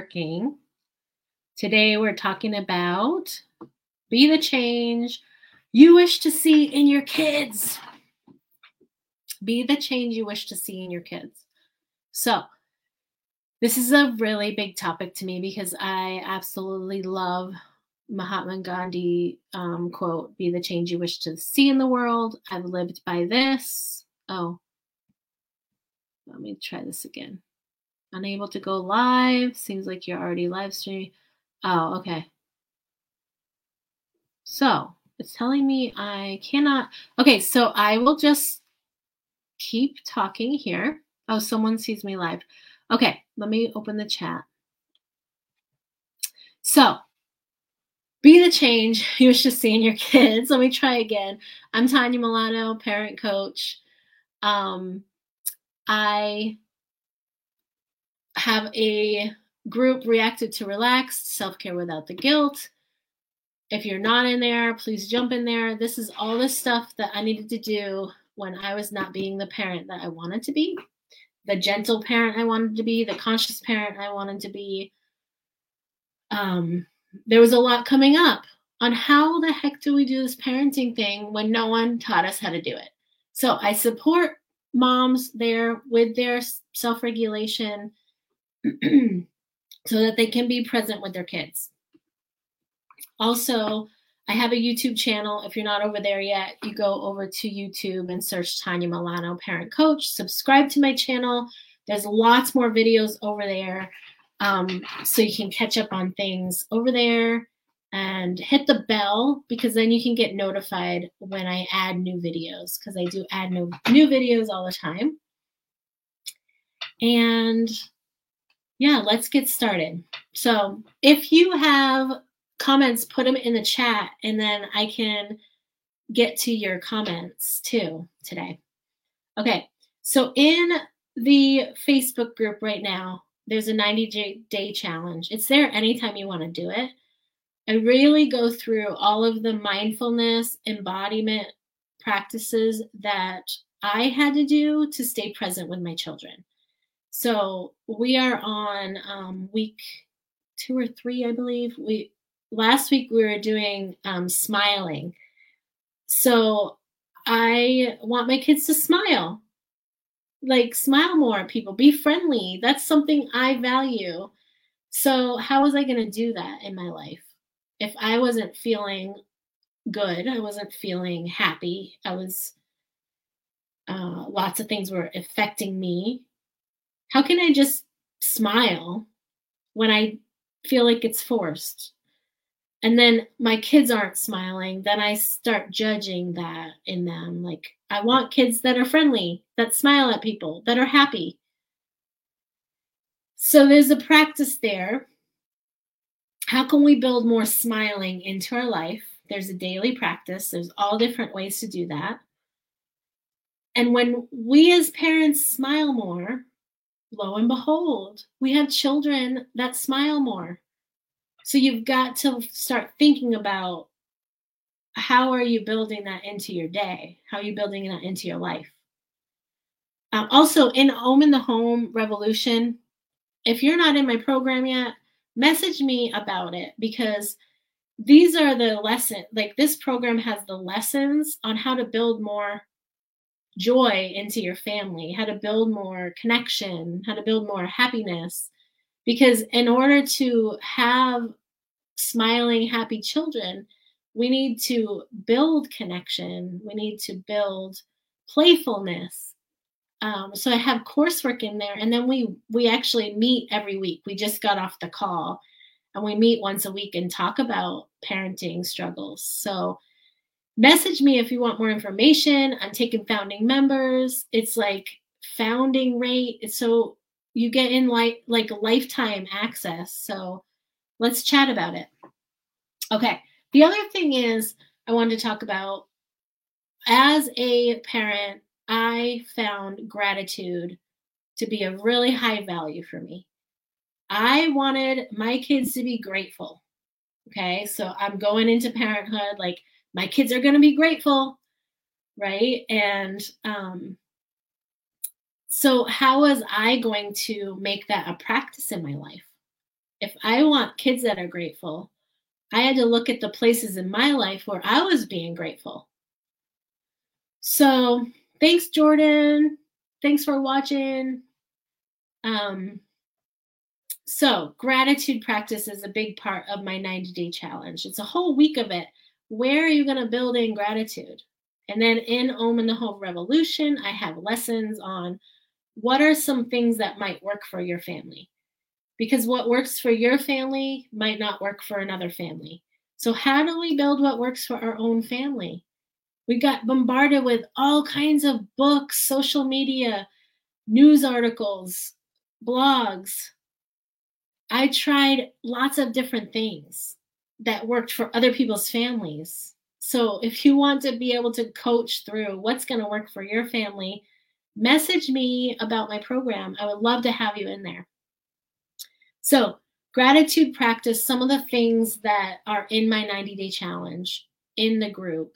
working. Today we're talking about be the change you wish to see in your kids. Be the change you wish to see in your kids. So, this is a really big topic to me because I absolutely love Mahatma Gandhi um, quote, be the change you wish to see in the world. I've lived by this. Oh, let me try this again. Unable to go live. Seems like you're already live streaming. Oh, okay. So it's telling me I cannot. Okay, so I will just keep talking here. Oh, someone sees me live. Okay, let me open the chat. So, be the change you wish to see in your kids. Let me try again. I'm Tanya Milano, parent coach. Um, I have a group reacted to relaxed self care without the guilt. If you're not in there, please jump in there. This is all the stuff that I needed to do when I was not being the parent that I wanted to be, the gentle parent I wanted to be, the conscious parent I wanted to be. Um, there was a lot coming up on how the heck do we do this parenting thing when no one taught us how to do it. So I support moms there with their self regulation so that they can be present with their kids. Also, I have a YouTube channel. If you're not over there yet, you go over to YouTube and search Tanya Milano Parent Coach. Subscribe to my channel. There's lots more videos over there. Um, so you can catch up on things over there and hit the bell because then you can get notified when I add new videos because I do add new, new videos all the time. And yeah, let's get started. So if you have comments, put them in the chat and then I can get to your comments too today. Okay, so in the Facebook group right now, there's a 90 day challenge. It's there anytime you want to do it. I really go through all of the mindfulness embodiment practices that I had to do to stay present with my children. So we are on um, week two or three, I believe. We last week we were doing um, smiling. So I want my kids to smile. Like smile more at people, be friendly. That's something I value. So how was I going to do that in my life? If I wasn't feeling good, I wasn't feeling happy. I was uh, lots of things were affecting me how can I just smile when I feel like it's forced? And then my kids aren't smiling, then I start judging that in them. Like, I want kids that are friendly, that smile at people, that are happy. So there's a practice there. How can we build more smiling into our life? There's a daily practice, there's all different ways to do that. And when we as parents smile more, lo and behold, we have children that smile more. So you've got to start thinking about how are you building that into your day? How are you building that into your life? Um, also, in Om in the Home Revolution, if you're not in my program yet, message me about it because these are the lesson like this program has the lessons on how to build more joy into your family, how to build more connection, how to build more happiness. Because in order to have smiling, happy children, we need to build connection, we need to build playfulness. Um, so I have coursework in there, and then we we actually meet every week. We just got off the call, and we meet once a week and talk about parenting struggles. So message me if you want more information. I'm taking founding members. It's like founding rate. So you get in like like lifetime access. So let's chat about it. Okay. The other thing is I wanted to talk about as a parent, I found gratitude to be a really high value for me. I wanted my kids to be grateful. Okay. So I'm going into parenthood like my kids are going to be grateful right and um so how was i going to make that a practice in my life If I want kids that are grateful, I had to look at the places in my life where I was being grateful. So, thanks, Jordan. Thanks for watching. Um, so, gratitude practice is a big part of my 90 day challenge. It's a whole week of it. Where are you going to build in gratitude? And then in Om and the Home Revolution, I have lessons on what are some things that might work for your family. Because what works for your family might not work for another family. So, how do we build what works for our own family? We got bombarded with all kinds of books, social media, news articles, blogs, I tried lots of different things that worked for other people's families. So if you want to be able to coach through what's going to work for your family, message me about my program. I would love to have you in there. So, gratitude practice, some of the things that are in my 90 day challenge in the group.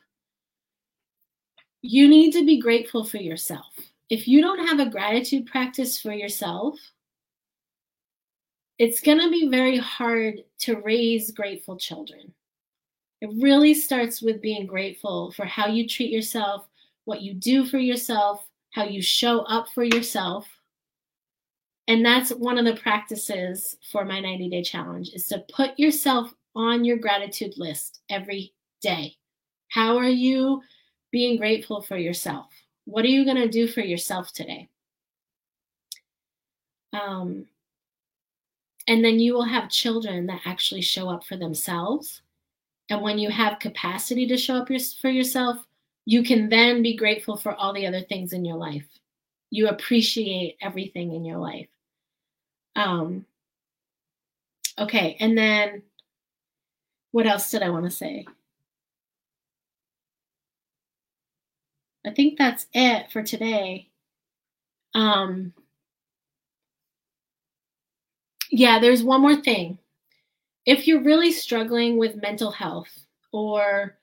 You need to be grateful for yourself. If you don't have a gratitude practice for yourself, it's going to be very hard to raise grateful children. It really starts with being grateful for how you treat yourself, what you do for yourself, how you show up for yourself. And that's one of the practices for my 90 day challenge is to put yourself on your gratitude list every day. How are you being grateful for yourself? What are you going to do for yourself today? Um, and then you will have children that actually show up for themselves. And when you have capacity to show up for yourself, you can then be grateful for all the other things in your life. You appreciate everything in your life. Um, okay, and then what else did I want to say? I think that's it for today. Um, yeah, there's one more thing. If you're really struggling with mental health or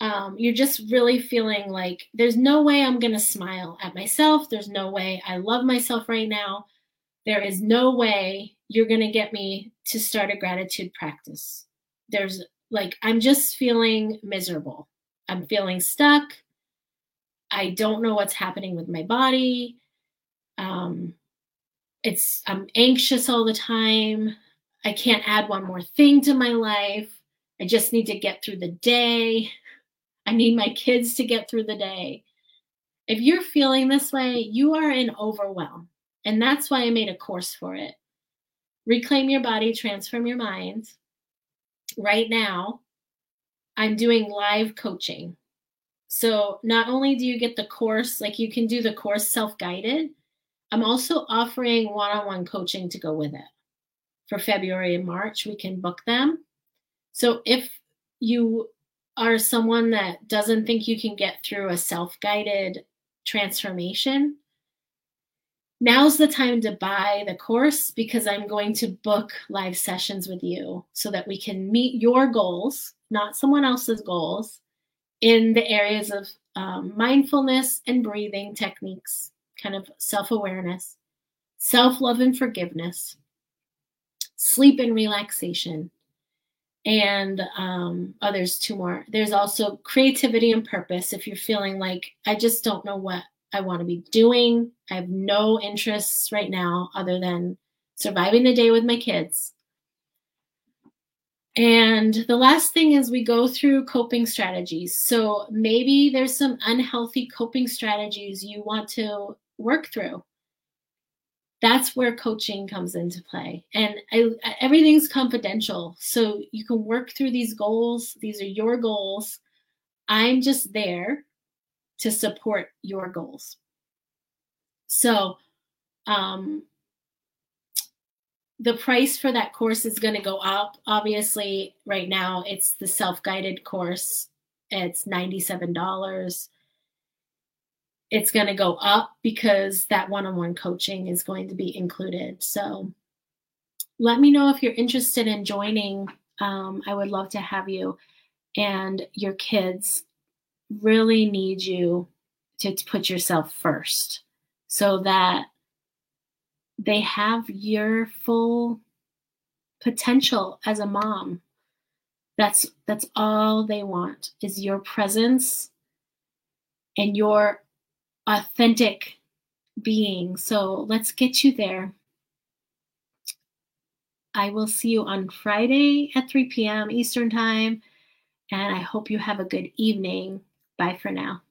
um, you're just really feeling like there's no way I'm going to smile at myself, there's no way I love myself right now, there is no way you're going to get me to start a gratitude practice. There's like, I'm just feeling miserable. I'm feeling stuck. I don't know what's happening with my body. Um, it's I'm anxious all the time. I can't add one more thing to my life. I just need to get through the day. I need my kids to get through the day. If you're feeling this way, you are in overwhelm. And that's why I made a course for it. Reclaim your body, transform your mind. Right now, I'm doing live coaching. So not only do you get the course, like you can do the course self guided, I'm also offering one on one coaching to go with it. For February and March, we can book them. So if you are someone that doesn't think you can get through a self guided transformation, now's the time to buy the course because I'm going to book live sessions with you so that we can meet your goals, not someone else's goals, in the areas of um, mindfulness and breathing techniques kind of self awareness, self love and forgiveness, sleep and relaxation, and um, oh, there's two more. There's also creativity and purpose. If you're feeling like I just don't know what I want to be doing, I have no interests right now other than surviving the day with my kids. And the last thing is we go through coping strategies. So maybe there's some unhealthy coping strategies you want to work through. That's where coaching comes into play. And I, everything's confidential. So you can work through these goals. These are your goals. I'm just there to support your goals. So, um, the price for that course is going to go up. Obviously, right now it's the self guided course, it's $97 it's going to go up because that one-on-one coaching is going to be included. So let me know if you're interested in joining. Um, I would love to have you. And your kids really need you to, to put yourself first so that they have your full potential as a mom. That's that's all they want is your presence and your authentic being. So let's get you there. I will see you on Friday at 3 p.m. Eastern Time, and I hope you have a good evening. Bye for now.